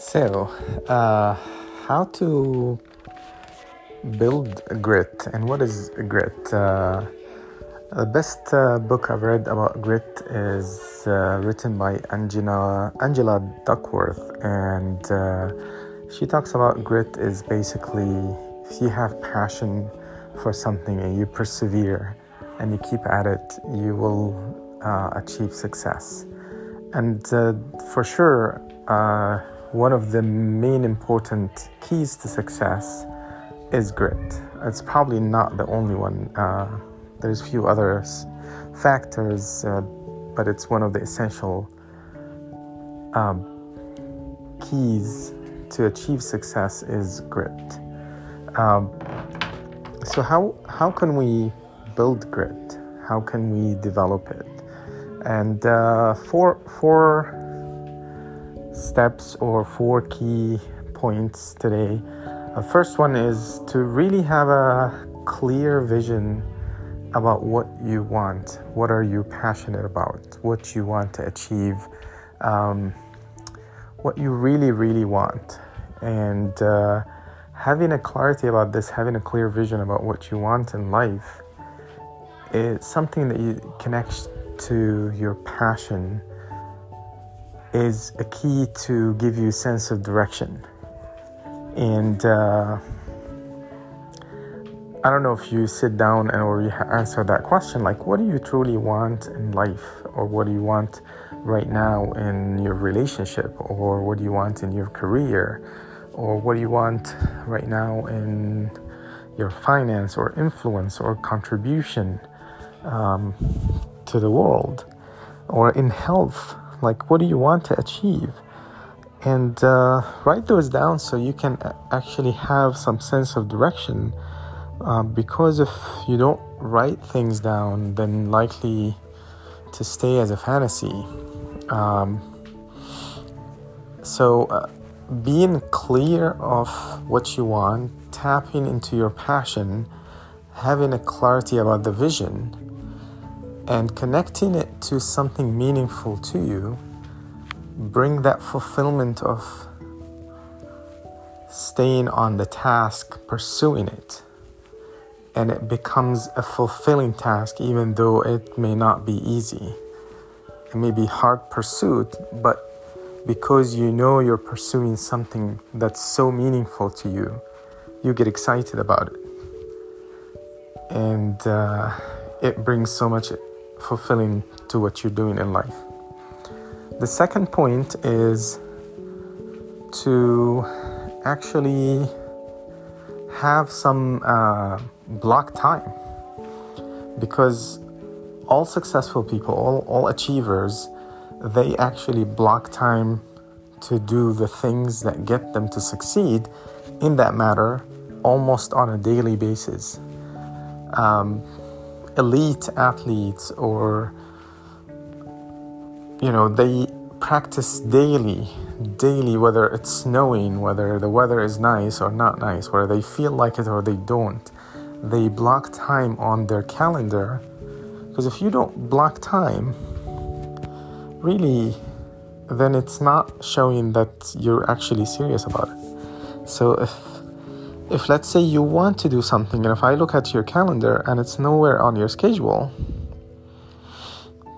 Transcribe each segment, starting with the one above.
So, uh, how to build grit and what is grit? Uh, the best uh, book I've read about grit is uh, written by Angela Angela Duckworth, and uh, she talks about grit is basically if you have passion for something and you persevere and you keep at it, you will uh, achieve success. And for sure one of the main important keys to success is grit. It's probably not the only one. Uh, there's a few other factors, uh, but it's one of the essential um, keys to achieve success is grit. Um, so how how can we build grit? How can we develop it? And uh, for for steps or four key points today. The first one is to really have a clear vision about what you want. What are you passionate about? What you want to achieve? Um, what you really, really want. And uh, having a clarity about this, having a clear vision about what you want in life, is something that you connects to your passion is a key to give you a sense of direction. And uh, I don't know if you sit down and or you answer that question, like what do you truly want in life, or what do you want right now in your relationship, or what do you want in your career, or what do you want right now in your finance or influence or contribution um, to the world, or in health like, what do you want to achieve? And uh, write those down so you can actually have some sense of direction. Uh, because if you don't write things down, then likely to stay as a fantasy. Um, so, uh, being clear of what you want, tapping into your passion, having a clarity about the vision, and connecting it to something meaningful to you bring that fulfillment of staying on the task pursuing it. And it becomes a fulfilling task even though it may not be easy. It may be hard pursuit but because you know you're pursuing something that's so meaningful to you you get excited about it. And uh, it brings so much fulfilling to what you're doing in life. The second point is to actually have some uh, block time because all successful people, all, all achievers, they actually block time to do the things that get them to succeed in that matter almost on a daily basis. Um, elite athletes or you know they practice daily daily whether it's snowing whether the weather is nice or not nice whether they feel like it or they don't. They block time on their calendar because if you don't block time really then it's not showing that you're actually serious about it. So if if let's say you want to do something and if I look at your calendar and it's nowhere on your schedule,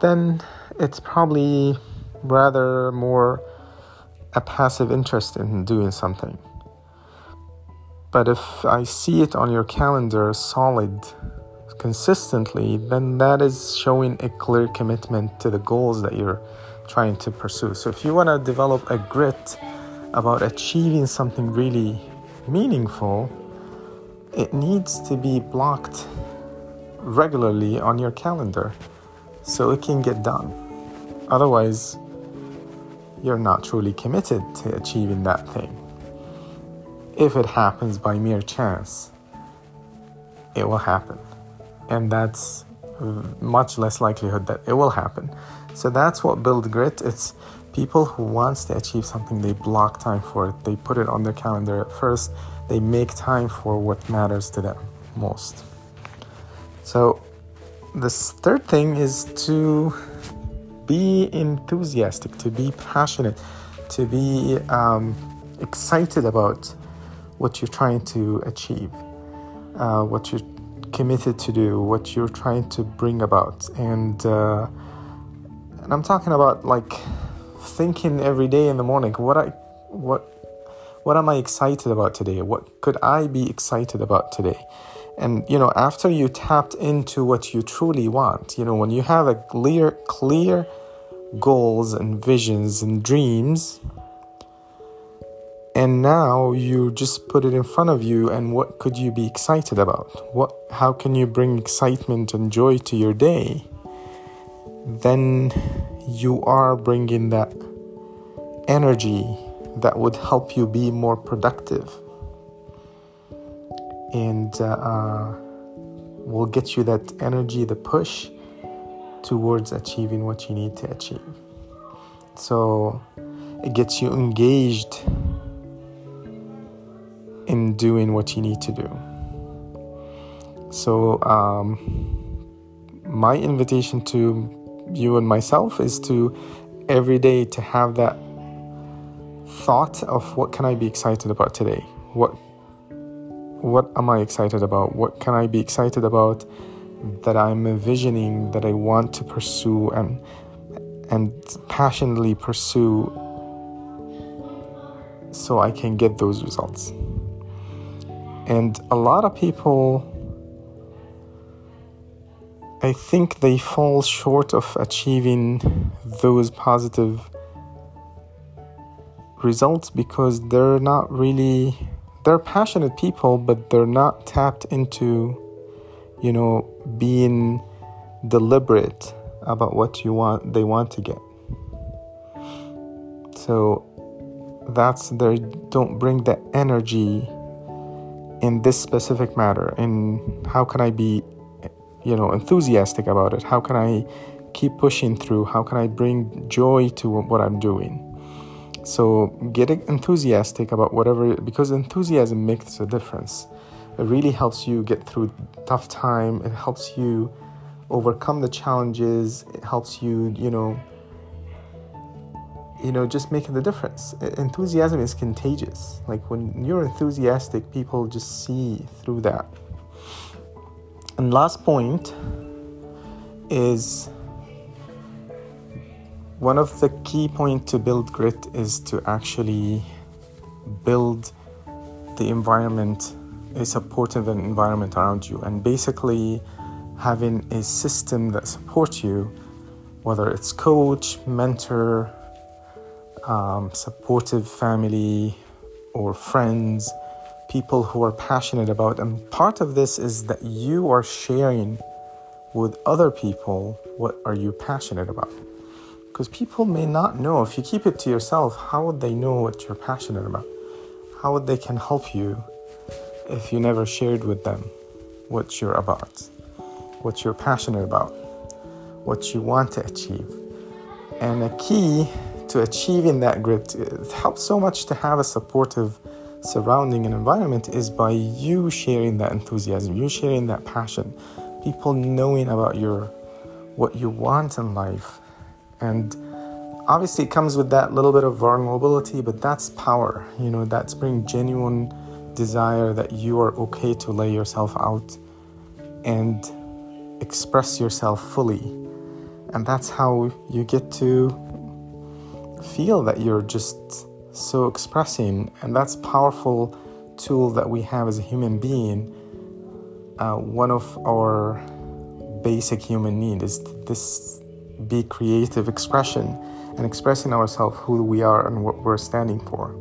then it's probably rather more a passive interest in doing something. But if I see it on your calendar solid consistently, then that is showing a clear commitment to the goals that you're trying to pursue. So if you want to develop a grit about achieving something really meaningful, it needs to be blocked regularly on your calendar so it can get done. Otherwise, you're not truly committed to achieving that thing. If it happens by mere chance, it will happen. And that's much less likelihood that it will happen. So that's what build grit. It's people who wants to achieve something they block time for it. They put it on their calendar at first. They make time for what matters to them most. So this third thing is to be enthusiastic to be passionate to be um, excited about what you're trying to achieve, uh, what you're committed to do, what you're trying to bring about, and uh, and I'm talking about like thinking every day in the morning what I what what am I excited about today? What could I be excited about today? And you know, after you tapped into what you truly want, you know, when you have a clear clear goals and visions and dreams, and now you just put it in front of you and what could you be excited about what how can you bring excitement and joy to your day then you are bringing that energy that would help you be more productive and uh, uh, will get you that energy the push towards achieving what you need to achieve so it gets you engaged in doing what you need to do. So, um, my invitation to you and myself is to every day to have that thought of what can I be excited about today? What what am I excited about? What can I be excited about that I'm envisioning that I want to pursue and and passionately pursue so I can get those results. And a lot of people, I think they fall short of achieving those positive results because they're not really, they're passionate people, but they're not tapped into, you know, being deliberate about what you want, they want to get. So that's they don't bring the energy in this specific matter in how can i be you know enthusiastic about it how can i keep pushing through how can i bring joy to what i'm doing so get enthusiastic about whatever because enthusiasm makes a difference it really helps you get through tough time it helps you overcome the challenges it helps you you know you know, just making the difference. Enthusiasm is contagious. Like when you're enthusiastic, people just see through that. And last point is one of the key point to build grit is to actually build the environment, a supportive environment around you, and basically having a system that supports you, whether it's coach, mentor, um, supportive family or friends, people who are passionate about. And part of this is that you are sharing with other people what are you passionate about. Because people may not know. If you keep it to yourself, how would they know what you're passionate about? How would they can help you if you never shared with them what you're about, what you're passionate about, what you want to achieve? And a key to achieving that grit, it helps so much to have a supportive surrounding and environment is by you sharing that enthusiasm, you sharing that passion, people knowing about your what you want in life. And obviously it comes with that little bit of vulnerability, but that's power. You know, that's bring genuine desire that you are okay to lay yourself out and express yourself fully. And that's how you get to feel that you're just so expressing and that's powerful tool that we have as a human being uh, one of our basic human need is this be creative expression and expressing ourselves who we are and what we're standing for.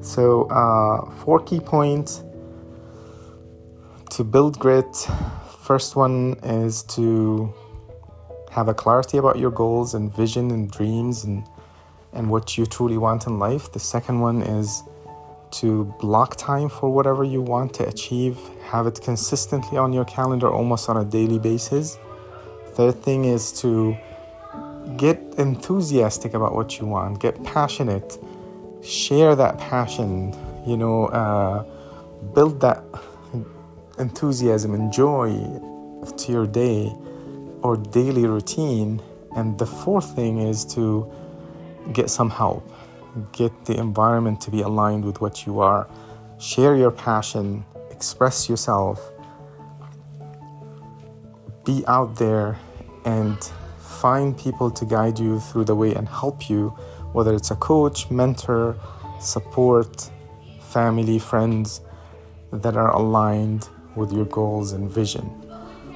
So uh, four key points to build grit. First one is to have a clarity about your goals and vision and dreams and and what you truly want in life. The second one is to block time for whatever you want to achieve, have it consistently on your calendar almost on a daily basis. Third thing is to get enthusiastic about what you want, get passionate, share that passion, you know, uh, build that enthusiasm and joy to your day or daily routine. And the fourth thing is to get some help. get the environment to be aligned with what you are. Share your passion, express yourself, be out there and find people to guide you through the way and help you, whether it's a coach, mentor, support, family, friends that are aligned with your goals and vision.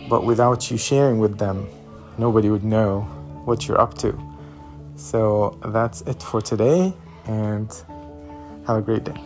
But without you sharing with them, nobody would know what you're up to. So that's it for today, and have a great day.